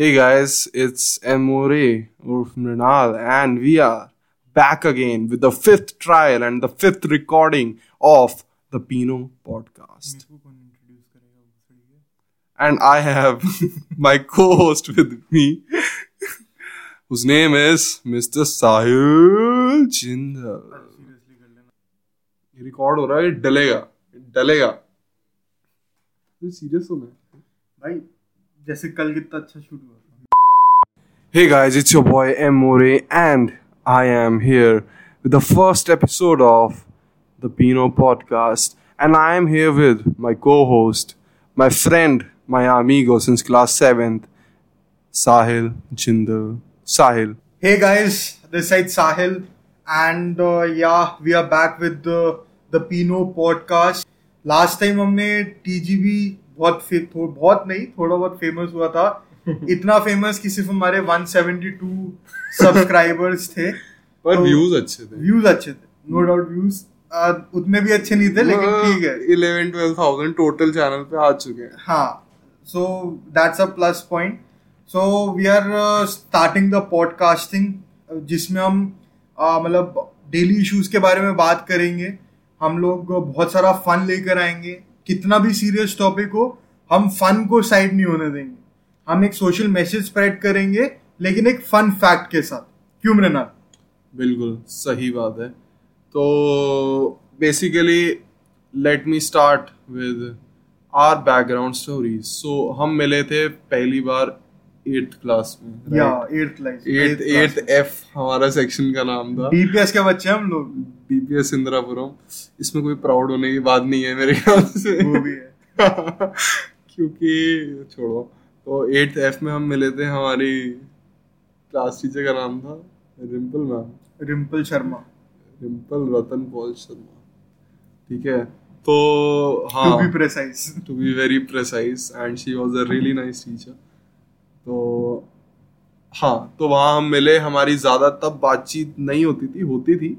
Hey guys, it's Emore Urf Mrinal, and we are back again with the fifth trial and the fifth recording of the Pino podcast. And I have my co host with me, whose name is Mr. Sahil Jindal. ये record हो रहा है ये डलेगा ये डलेगा serious होना है भाई जैसे कल कितना अच्छा शूट हुआ Hey guys, it's your boy M More, and I am here with the first episode of the Pino podcast. And I am here with my co host, my friend, my amigo since class 7th, Sahil Jindal. Sahil. Hey guys, this side Sahil, and uh, yeah, we are back with the the Pino podcast. Last time हमने TGB बहुत थो, बहुत नहीं थोड़ा बहुत famous हुआ था। इतना फ़ेमस कि सिर्फ़ हमारे 172 सब्सक्राइबर्स थे। पर तो- व्यूज़ अच्छे थे। व्यूज़ अच्छे थे। नो डाउट व्यूज़ उतने भी अच्छे नहीं थे लेकिन ठीक है। 11 12000 टोटल चैनल पे आ चुके हैं। हाँ so that's a plus point so we are starting the podcasting जिसमें हम uh, मतलब डेली इश्यूज़ के बारे में बात करेंगे। हम लोग बहुत सारा फन लेकर आएँगे। कितना भी सीरियस टॉपिक हो, हम फन को साइड नहीं होने देंगे। हम एक सोशल मैसेज स्प्रेड करेंगे, लेकिन एक फन फैक्ट के साथ। क्यों मृणाल? बिल्कुल, सही बात है। तो basically let me start with our background stories so हम मिले थे पहली बार एट्थ क्लास में या eighth life eighth eighth F हमारा सेक्शन का नाम था। डीपीएस के बच्चे हम लोग। डीपीएस इंदिरापुरम। इसमें कोई प्राउड होने की बात नहीं है मेरे ख्याल से। वो भी है। क्योंकि छोड़ो तो एट्थ एफ़ में हम मिले थे हमारी क्लास टीचर का नाम था रिम्पल मैम रिम्पल शर्मा रिम्पल रतन पॉल शर्मा ठीक है तो टू हाँ be precise to be very precise and she was a really nice teacher तो हाँ तो वहाँ हम मिले, हमारी ज़्यादा तब बातचीत नहीं होती थी होती थी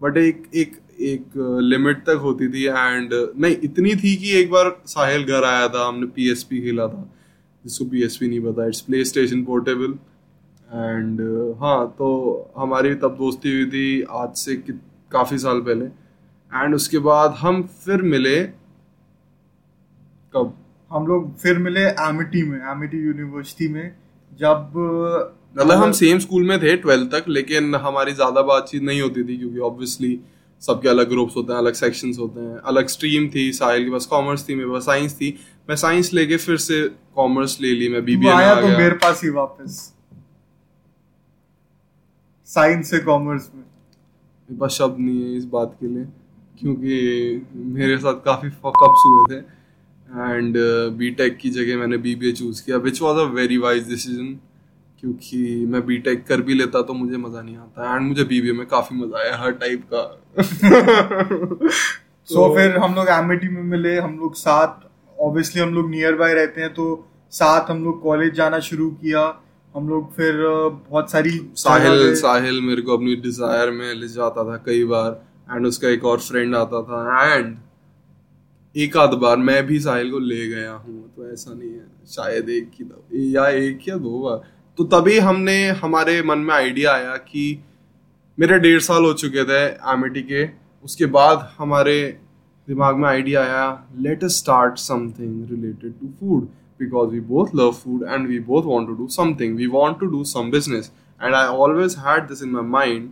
बट एक एक एक लिमिट तक होती थी एंड नहीं, इतनी थी कि एक बार साहिल घर आया था, हमने पीएसपी खेला था, जिसको पीएसपी नहीं पता it's PlayStation portable and हाँ तो हमारी तब दोस्ती हुई थी आज से काफ़ी साल पहले एंड उसके बाद हम फिर मिले, कब? हम लोग फिर मिले एमिटी में एमिटी यूनिवर्सिटी में जब मतलब हम सेम स्कूल में थे ट्वेल्थ तक लेकिन हमारी ज़्यादा बातचीत नहीं होती थी क्योंकि ऑब्वियसली सबके अलग ग्रुप्स होते हैं अलग सेक्शंस होते हैं अलग स्ट्रीम थी साहिल के पास कॉमर्स थी मेरे पास साइंस थी। मैं साइंस लेके फिर से कॉमर्स ले ली मैं बीबीए आया तो मेरे पास ही वापस। साइंस से कॉमर्स में। मेरे पास शब्द नहीं है इस बात के लिए क्योंकि मेरे साथ काफ़ी फकअप्स हुए थे। एंड बी टेक की जगह मैंने बीबीए चूज़ किया which was a very wise decision क्योंकि मैं बीटेक कर भी लेता तो मुझे मज़ा नहीं आता। एंड मुझे बीबीए में काफ़ी मज़ा आया हर टाइप का। सो फिर हम लोग एमिटी में मिले हम लोग साथ ऑब्वियसली हम लोग नियर बाय रहते हैं तो साथ हम लोग कॉलेज जाना शुरू किया। हम लोग फिर बहुत सारी साहिल साहिल मेरे को अपनी डिज़ायर में ले जाता था कई बार एंड उसका एक और फ्रेंड आता था एंड एक आध बार मैं भी साहिल को ले गया हूँ तो ऐसा नहीं है। शायद एक ही दो, या एक या दो बार। तो तभी हमने, हमारे मन में आइडिया आया कि मेरे डेढ़ साल हो चुके थे एमिटी के। उसके बाद हमारे दिमाग में आइडिया आया let us start something related to food because we both love food and we both want to do something we want to do some business and I always had this in my mind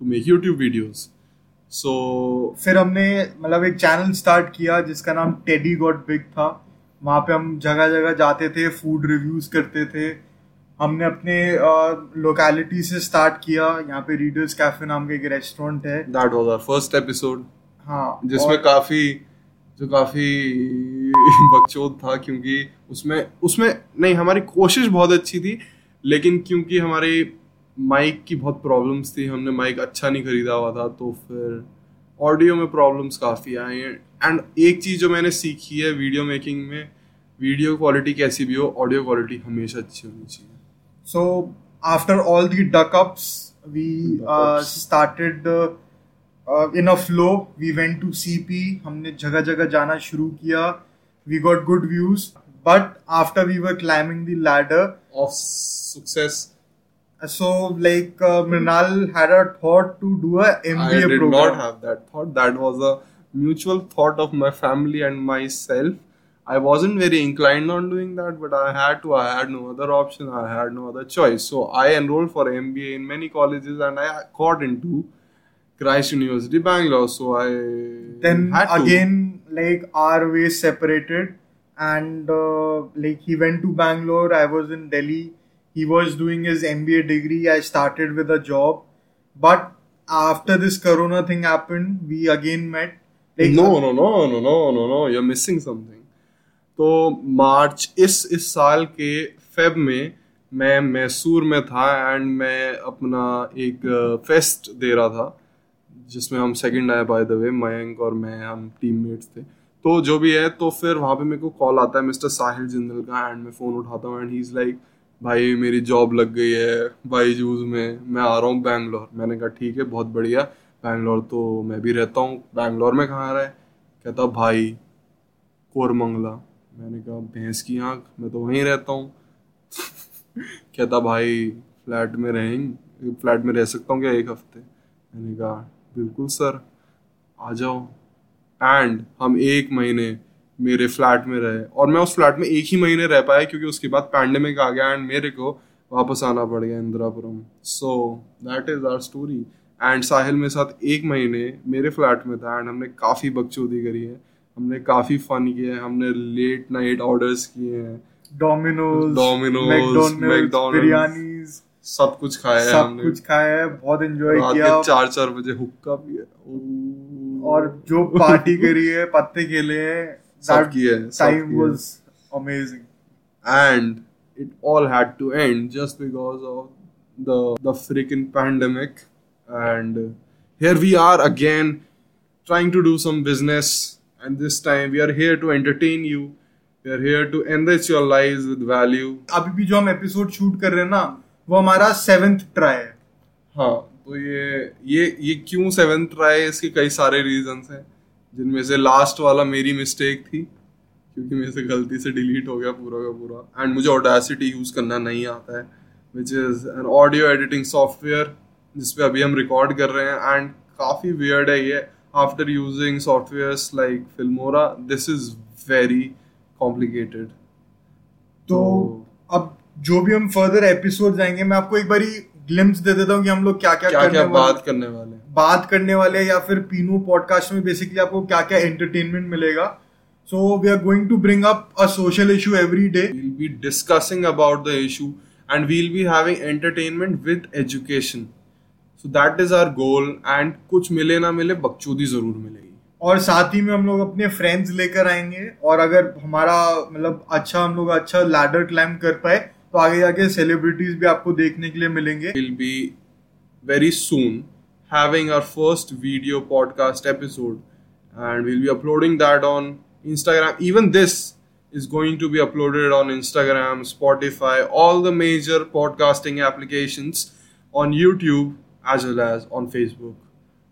to make YouTube videos so so, फिर हमने मतलब एक channel start किया जिसका नाम teddy got big था। वहाँ पे हम जगह जगह जाते थे फ़ूड रिव्यूज़ करते थे। हमने अपने लोकेलिटी से स्टार्ट किया। यहाँ पे रीडर्स कैफ़े नाम का एक रेस्टोरेंट है। That was our first episode हाँ जिसमें और- काफ़ी जो काफ़ी बकचोद था क्योंकि उसमें उसमें नहीं हमारी कोशिश बहुत अच्छी थी लेकिन क्योंकि हमारे माइक की बहुत प्रॉब्लम्स थी हमने माइक अच्छा नहीं खरीदा हुआ था तो फिर ऑडियो में प्रॉब्लम्स काफ़ी आई हैं। एंड एक चीज़ जो मैंने सीखी है वीडियो मेकिंग में वीडियो क्वालिटी कैसी भी हो ऑडियो क्वालिटी हमेशा अच्छी होनी चाहिए। So after all the duckups we started in a flow we went to C P हमने जगह जगह जाना शुरू किया। We got good views but after we were climbing the of success So, like, uh, Mrinal had a thought to do a MBA program. I did program. not have that thought. That was a mutual thought of my family and myself. I wasn't very inclined on doing that, but I had to. I had no other option. I had no other choice. So I enrolled for MBA in many colleges, and I got into Christ University, Bangalore. So I then again like our ways separated and uh, like he went to bangalore i was in delhi he was doing his mba degree i started with a job but after this corona thing happened we again met like no no no no no no no you're missing something तो मार्च इस इस साल के Feb में मैं मैसूर में था and मैं अपना एक फेस्ट दे रहा था जिसमें हम सेकंड आए बाय द वे मयंक और मैं हम टीममेट्स थे तो जो भी है तो फिर वहाँ पे मेरे को कॉल आता है मिस्टर साहिल जिंदल का एंड मैं फ़ोन उठाता हूँ एंड ही इज़ लाइक भाई मेरी जॉब लग गई है बाई जूज में, मैं आ रहा हूँ बैंगलोर। मैंने कहा, ठीक है, बहुत बढ़िया। बैंगलोर तो मैं भी रहता हूँ। बैंगलोर में कहाँ रहे? कहता, भाई, कोरमंगला। मैंने कहा, भैंस की आँख, मैं तो वहीं रहता हूँ। कहता, भाई, फ्लैट में रहेंगे, फ्लैट में रह सकता हूँ क्या एक हफ़्ते? मैंने कहा, बिल्कुल, सर। आ जाओ। एंड हम एक महीने मेरे फ्लैट में रहे। और मैं उस फ्लैट में एक ही महीने रह पाया क्योंकि उसके बाद पैंडेमिक आ गया एंड मेरे को वापस आना पड़ गया Indirapuram. So that is our story and Sahil मेरे साथ एक महीने मेरे फ्लैट में था एंड हमने काफ़ी बकचोदी करी है। हमने काफ़ी फन किया है। हमने लेट नाइट ऑर्डर्स किए हैं। डोमिनोज मैकडोनल्ड्स बिरयानी सब कुछ खाया है सब हमने। कुछ खाया है। बहुत एंजॉय किया। चार चार बजे हुक्का पिया। ओह। और जो पार्टी करी है पत्ते खेले हैं। है, किया है। Was amazing and it all had to end just because of the the freaking pandemic and uh, here we are again trying to do some business and this time we are here to entertain you we are here to enrich your lives with value अभी भी जो हम episode shoot कर रहे हैं ना वो हमारा सेवेंथ ट्राई है हाँ तो ये ये ये क्यों सेवेंथ ट्राई इसके कई सारे रीजंस हैं जिनमें से लास्ट वाला मेरी मिस्टेक थी क्योंकि मेरे से गलती से डिलीट हो गया पूरा का पूरा। एंड मुझे ऑडासिटी यूज़ करना नहीं आता है which is an audio editing software जिसपे अभी हम रिकॉर्ड कर रहे हैं। एंड काफ़ी वियर्ड है ये after using software like Filmora this is very complicated तो अब जो भी हम फर्दर एपिसोड जाएँगे मैं आपको एक बारी ग्लिम्स दे देता हूँ कि हम लोग क्या क्या क्या करने क्या बात करने वाले बात करने वाले या फिर पीनू पॉडकास्ट में बेसिकली आपको क्या क्या एंटरटेनमेंट मिलेगा। So we are going to bring up a social issue every day we'll be discussing about the issue and we'll be having entertainment with education. So that is our goal and कुछ मिले ना मिले बकचोदी ज़रूर मिलेगी। और साथ ही में हम लोग अपने फ्रेंड्स लेकर आएँगे और अगर हमारा मतलब अच्छा हम लोग अच्छा लैडर क्लाइम कर पाए तो आगे जाके सेलिब्रिटीज भी आपको देखने के लिए मिलेंगे we'll be very soon having our first video podcast episode and we'll be uploading that on Instagram even this is going to be uploaded on Instagram Spotify all the major podcasting applications on YouTube as well as on Facebook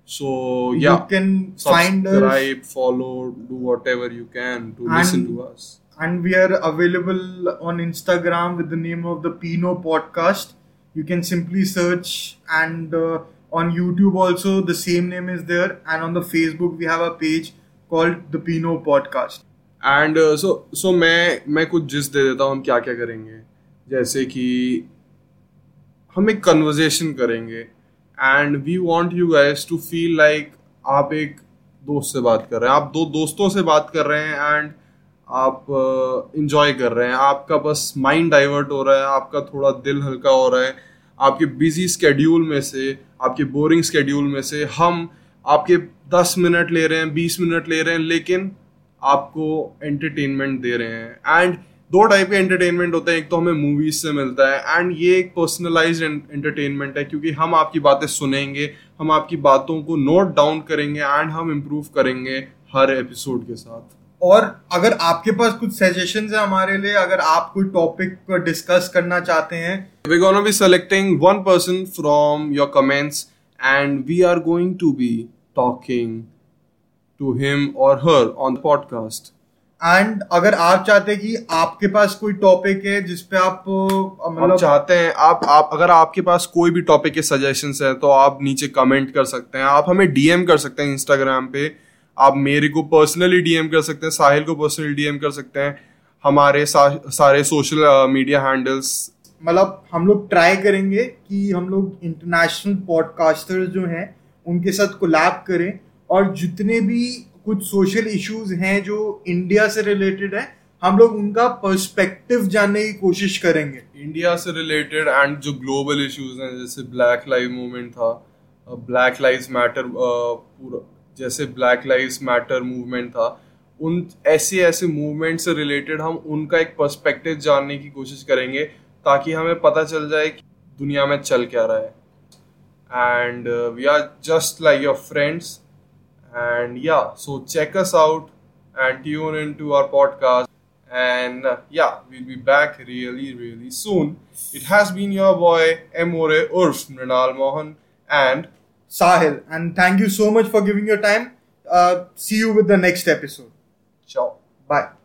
so yeah you can find us subscribe, follow, do whatever you can to listen And- to us. And we are available on Instagram with the name of the Pino Podcast. You can simply search, and uh, on YouTube also the same name is there, and on the Facebook we have a page called the Pino Podcast. And so so मैं मैं कुछ जिस दे देता हूँ हम क्या क्या करेंगे जैसे कि हम एक कन्वर्जेशन करेंगे and we want you guys to feel like आप एक दोस्त से बात कर रहे हैं आप दो दोस्तों से बात कर रहे हैं एंड आप इंजॉय कर रहे हैं। आपका बस माइंड डाइवर्ट हो रहा है, आपका थोड़ा दिल हल्का हो रहा है। आपके बिज़ी स्केड्यूल में से, आपके बोरिंग स्केड्यूल में से हम आपके दस मिनट ले रहे हैं, बीस मिनट ले रहे हैं, लेकिन आपको एंटरटेनमेंट दे रहे हैं। एंड दो टाइप के एंटरटेनमेंट होते हैं। एक तो हमें मूवीज़ से मिलता है एंड ये एक पर्सनलाइज एंटरटेनमेंट है, क्योंकि हम आपकी बातें सुनेंगे, हम आपकी बातों को नोट डाउन करेंगे एंड हम इम्प्रूव करेंगे हर एपिसोड के साथ। और अगर आपके पास कुछ सजेशन है हमारे लिए अगर आप कोई टॉपिक डिस्कस करना चाहते हैं gonna be selecting one person from your comments, and we are going to be talking to him or her on the podcast. And अगर आप चाहते हैं कि आपके पास कोई टॉपिक है जिसपे आप आप मतलब चाहते हैं आप आप अगर आपके पास कोई भी टॉपिक के सजेशंस है तो आप नीचे कमेंट कर सकते हैं आप हमें डीएम कर सकते हैं इंस्टाग्राम पे आप मेरे को पर्सनली डीएम कर सकते हैं साहिल को पर्सनली डीएम कर सकते हैं हमारे सा, सारे सोशल मीडिया हैंडल्स मतलब हम लोग ट्राई करेंगे कि हम लोग इंटरनेशनल पॉडकास्टर्स जो हैं उनके साथ कोलैब करें और जितने भी कुछ सोशल इश्यूज़ हैं जो इंडिया से रिलेटेड है हम लोग उनका पर्सपेक्टिव जानने की कोशिश करेंगे। इंडिया से रिलेटेड एंड जो ग्लोबल इश्यूज़ हैं जैसे ब्लैक लाइव मूवमेंट था ब्लैक लाइव मैटर पूरा जैसे ब्लैक लाइव मैटर मूवमेंट था, उन ऐसे ऐसे मूवमेंट से रिलेटेड हम उनका एक पर्सपेक्टिव जानने की कोशिश करेंगे, ताकि हमें पता चल जाए कि दुनिया में चल क्या रहा है। And we are just like your friends and ya so check us out and tune in to our podcast and ya we'll be back really really soon it has been your boy M or उर्फ़ Mrinal Mohan and Sahil and thank you so much for giving your time. Uh, see you with the next episode. Ciao bye